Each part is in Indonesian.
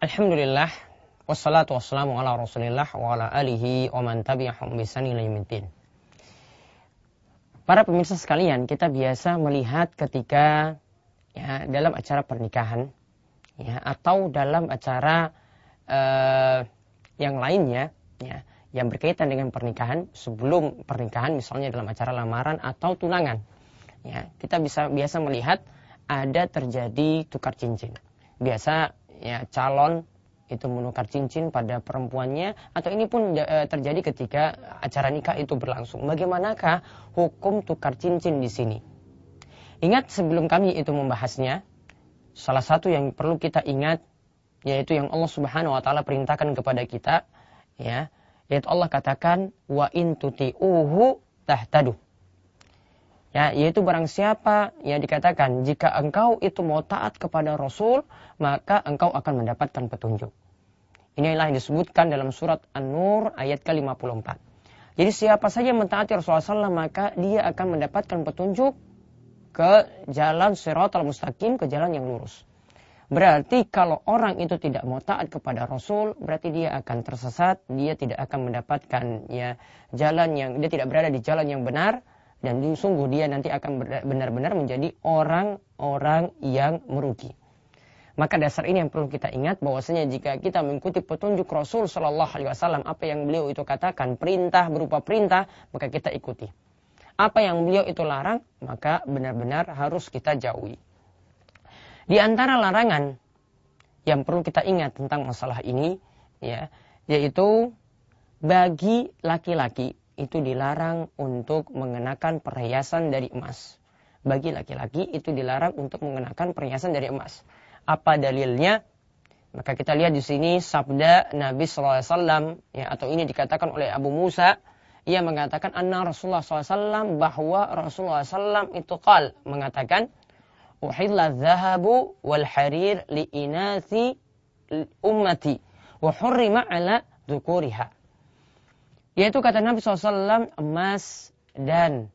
Alhamdulillah wassalatu wassalamu ala Rasulillah wa ala alihi wa man tabi'ahum bi Para pemirsa sekalian, kita biasa melihat ketika ya dalam acara pernikahan ya atau dalam acara uh, yang lainnya ya yang berkaitan dengan pernikahan sebelum pernikahan misalnya dalam acara lamaran atau tunangan. Ya, kita bisa biasa melihat ada terjadi tukar cincin. Biasa ya calon itu menukar cincin pada perempuannya atau ini pun e, terjadi ketika acara nikah itu berlangsung. Bagaimanakah hukum tukar cincin di sini? Ingat sebelum kami itu membahasnya, salah satu yang perlu kita ingat yaitu yang Allah Subhanahu wa taala perintahkan kepada kita ya, yaitu Allah katakan wa in tuti'uhu tahtadu. Ya, yaitu barang siapa yang dikatakan jika engkau itu mau taat kepada Rasul, maka engkau akan mendapatkan petunjuk. Inilah yang disebutkan dalam surat An-Nur ayat ke-54. Jadi siapa saja mentaati Rasulullah SAW, maka dia akan mendapatkan petunjuk ke jalan siratal mustaqim, ke jalan yang lurus. Berarti kalau orang itu tidak mau taat kepada Rasul, berarti dia akan tersesat, dia tidak akan mendapatkan ya jalan yang dia tidak berada di jalan yang benar, dan sungguh dia nanti akan benar-benar menjadi orang-orang yang merugi. Maka dasar ini yang perlu kita ingat bahwasanya jika kita mengikuti petunjuk Rasul Shallallahu Alaihi Wasallam apa yang beliau itu katakan perintah berupa perintah maka kita ikuti. Apa yang beliau itu larang maka benar-benar harus kita jauhi. Di antara larangan yang perlu kita ingat tentang masalah ini ya yaitu bagi laki-laki itu dilarang untuk mengenakan perhiasan dari emas. Bagi laki-laki itu dilarang untuk mengenakan perhiasan dari emas. Apa dalilnya? Maka kita lihat di sini sabda Nabi SAW ya, atau ini dikatakan oleh Abu Musa ia mengatakan anna Rasulullah SAW bahwa Rasulullah SAW itu qal mengatakan uhilla dhahabu wal harir li inathi ummati wa hurrima ala dhukuriha yaitu kata Nabi SAW, emas dan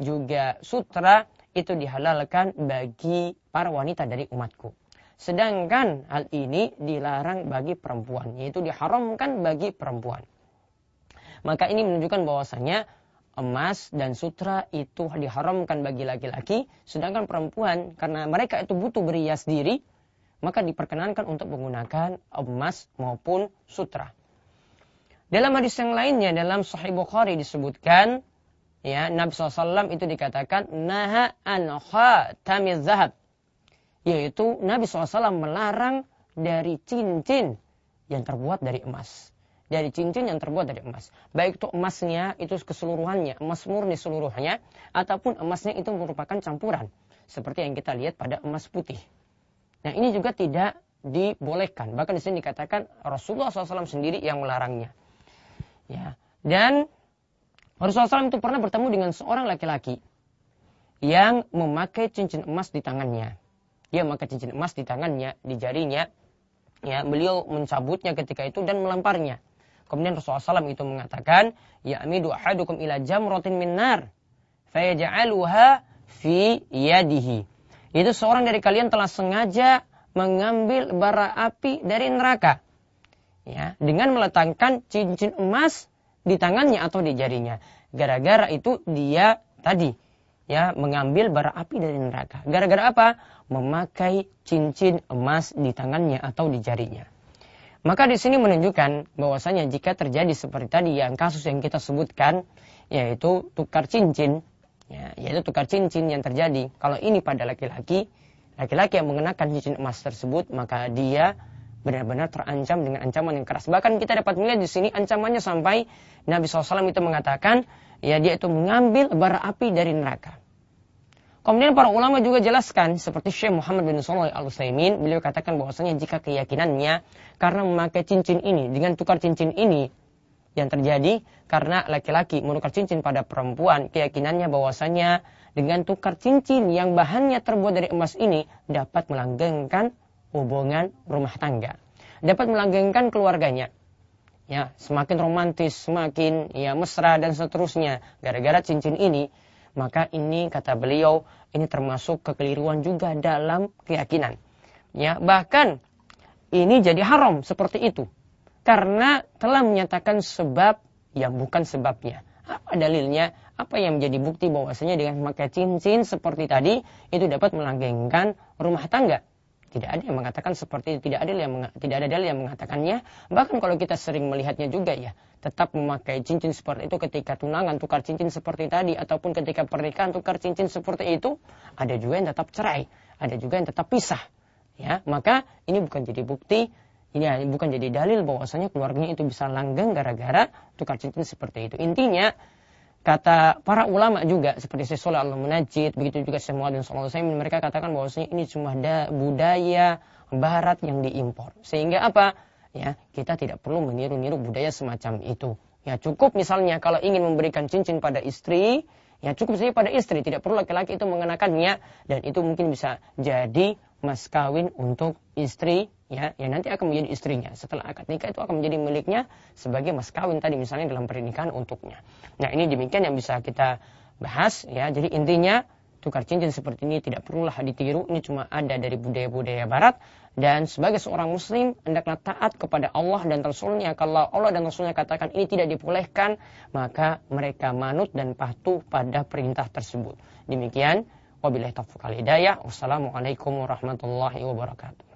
juga sutra itu dihalalkan bagi para wanita dari umatku. Sedangkan hal ini dilarang bagi perempuan, yaitu diharamkan bagi perempuan. Maka ini menunjukkan bahwasanya emas dan sutra itu diharamkan bagi laki-laki, sedangkan perempuan karena mereka itu butuh berias diri, maka diperkenankan untuk menggunakan emas maupun sutra. Dalam hadis yang lainnya dalam Sahih Bukhari disebutkan ya Nabi SAW itu dikatakan naha an khatamiz zahab. Yaitu Nabi SAW melarang dari cincin yang terbuat dari emas. Dari cincin yang terbuat dari emas. Baik itu emasnya itu keseluruhannya emas murni seluruhnya ataupun emasnya itu merupakan campuran. Seperti yang kita lihat pada emas putih. Nah ini juga tidak dibolehkan. Bahkan di sini dikatakan Rasulullah SAW sendiri yang melarangnya Ya. Dan Rasulullah SAW itu pernah bertemu dengan seorang laki-laki yang memakai cincin emas di tangannya. Dia memakai cincin emas di tangannya, di jarinya. Ya, beliau mencabutnya ketika itu dan melemparnya. Kemudian Rasulullah SAW itu mengatakan, Ya amidu ahadukum ila jamrotin min nar, fayaja'aluha fi yadihi. Itu seorang dari kalian telah sengaja mengambil bara api dari neraka ya dengan meletakkan cincin emas di tangannya atau di jarinya. Gara-gara itu dia tadi ya mengambil bara api dari neraka. Gara-gara apa? Memakai cincin emas di tangannya atau di jarinya. Maka di sini menunjukkan bahwasanya jika terjadi seperti tadi yang kasus yang kita sebutkan yaitu tukar cincin ya, yaitu tukar cincin yang terjadi kalau ini pada laki-laki laki-laki yang mengenakan cincin emas tersebut maka dia benar-benar terancam dengan ancaman yang keras. Bahkan kita dapat melihat di sini ancamannya sampai Nabi SAW itu mengatakan, ya dia itu mengambil bara api dari neraka. Kemudian para ulama juga jelaskan seperti Syekh Muhammad bin Shalih Al Utsaimin, beliau katakan bahwasanya jika keyakinannya karena memakai cincin ini dengan tukar cincin ini yang terjadi karena laki-laki menukar cincin pada perempuan, keyakinannya bahwasanya dengan tukar cincin yang bahannya terbuat dari emas ini dapat melanggengkan hubungan rumah tangga. Dapat melanggengkan keluarganya. Ya, semakin romantis, semakin ya mesra dan seterusnya gara-gara cincin ini, maka ini kata beliau ini termasuk kekeliruan juga dalam keyakinan. Ya, bahkan ini jadi haram seperti itu. Karena telah menyatakan sebab yang bukan sebabnya. Apa dalilnya? Apa yang menjadi bukti bahwasanya dengan memakai cincin seperti tadi itu dapat melanggengkan rumah tangga? Tidak ada yang mengatakan seperti itu, tidak ada yang tidak ada dalil yang mengatakannya. Bahkan kalau kita sering melihatnya juga ya, tetap memakai cincin seperti itu ketika tunangan tukar cincin seperti tadi ataupun ketika pernikahan tukar cincin seperti itu, ada juga yang tetap cerai, ada juga yang tetap pisah. Ya, maka ini bukan jadi bukti ini bukan jadi dalil bahwasanya keluarganya itu bisa langgeng gara-gara tukar cincin seperti itu. Intinya kata para ulama juga seperti Syekh Allah Munajjid, begitu juga Syekh Muhammad Sallallahu Alaihi mereka katakan bahwasanya ini cuma budaya barat yang diimpor. Sehingga apa? Ya, kita tidak perlu meniru-niru budaya semacam itu. Ya, cukup misalnya kalau ingin memberikan cincin pada istri, ya cukup saja pada istri, tidak perlu laki-laki itu mengenakannya dan itu mungkin bisa jadi mas kawin untuk istri ya yang nanti akan menjadi istrinya setelah akad nikah itu akan menjadi miliknya sebagai mas kawin tadi misalnya dalam pernikahan untuknya. Nah ini demikian yang bisa kita bahas ya. Jadi intinya tukar cincin seperti ini tidak perlulah ditiru. Ini cuma ada dari budaya-budaya Barat dan sebagai seorang Muslim hendaklah taat kepada Allah dan Rasulnya. Kalau Allah dan Rasulnya katakan ini tidak dibolehkan maka mereka manut dan patuh pada perintah tersebut. Demikian. Wabillahi taufiq wal hidayah. Wassalamualaikum warahmatullahi wabarakatuh.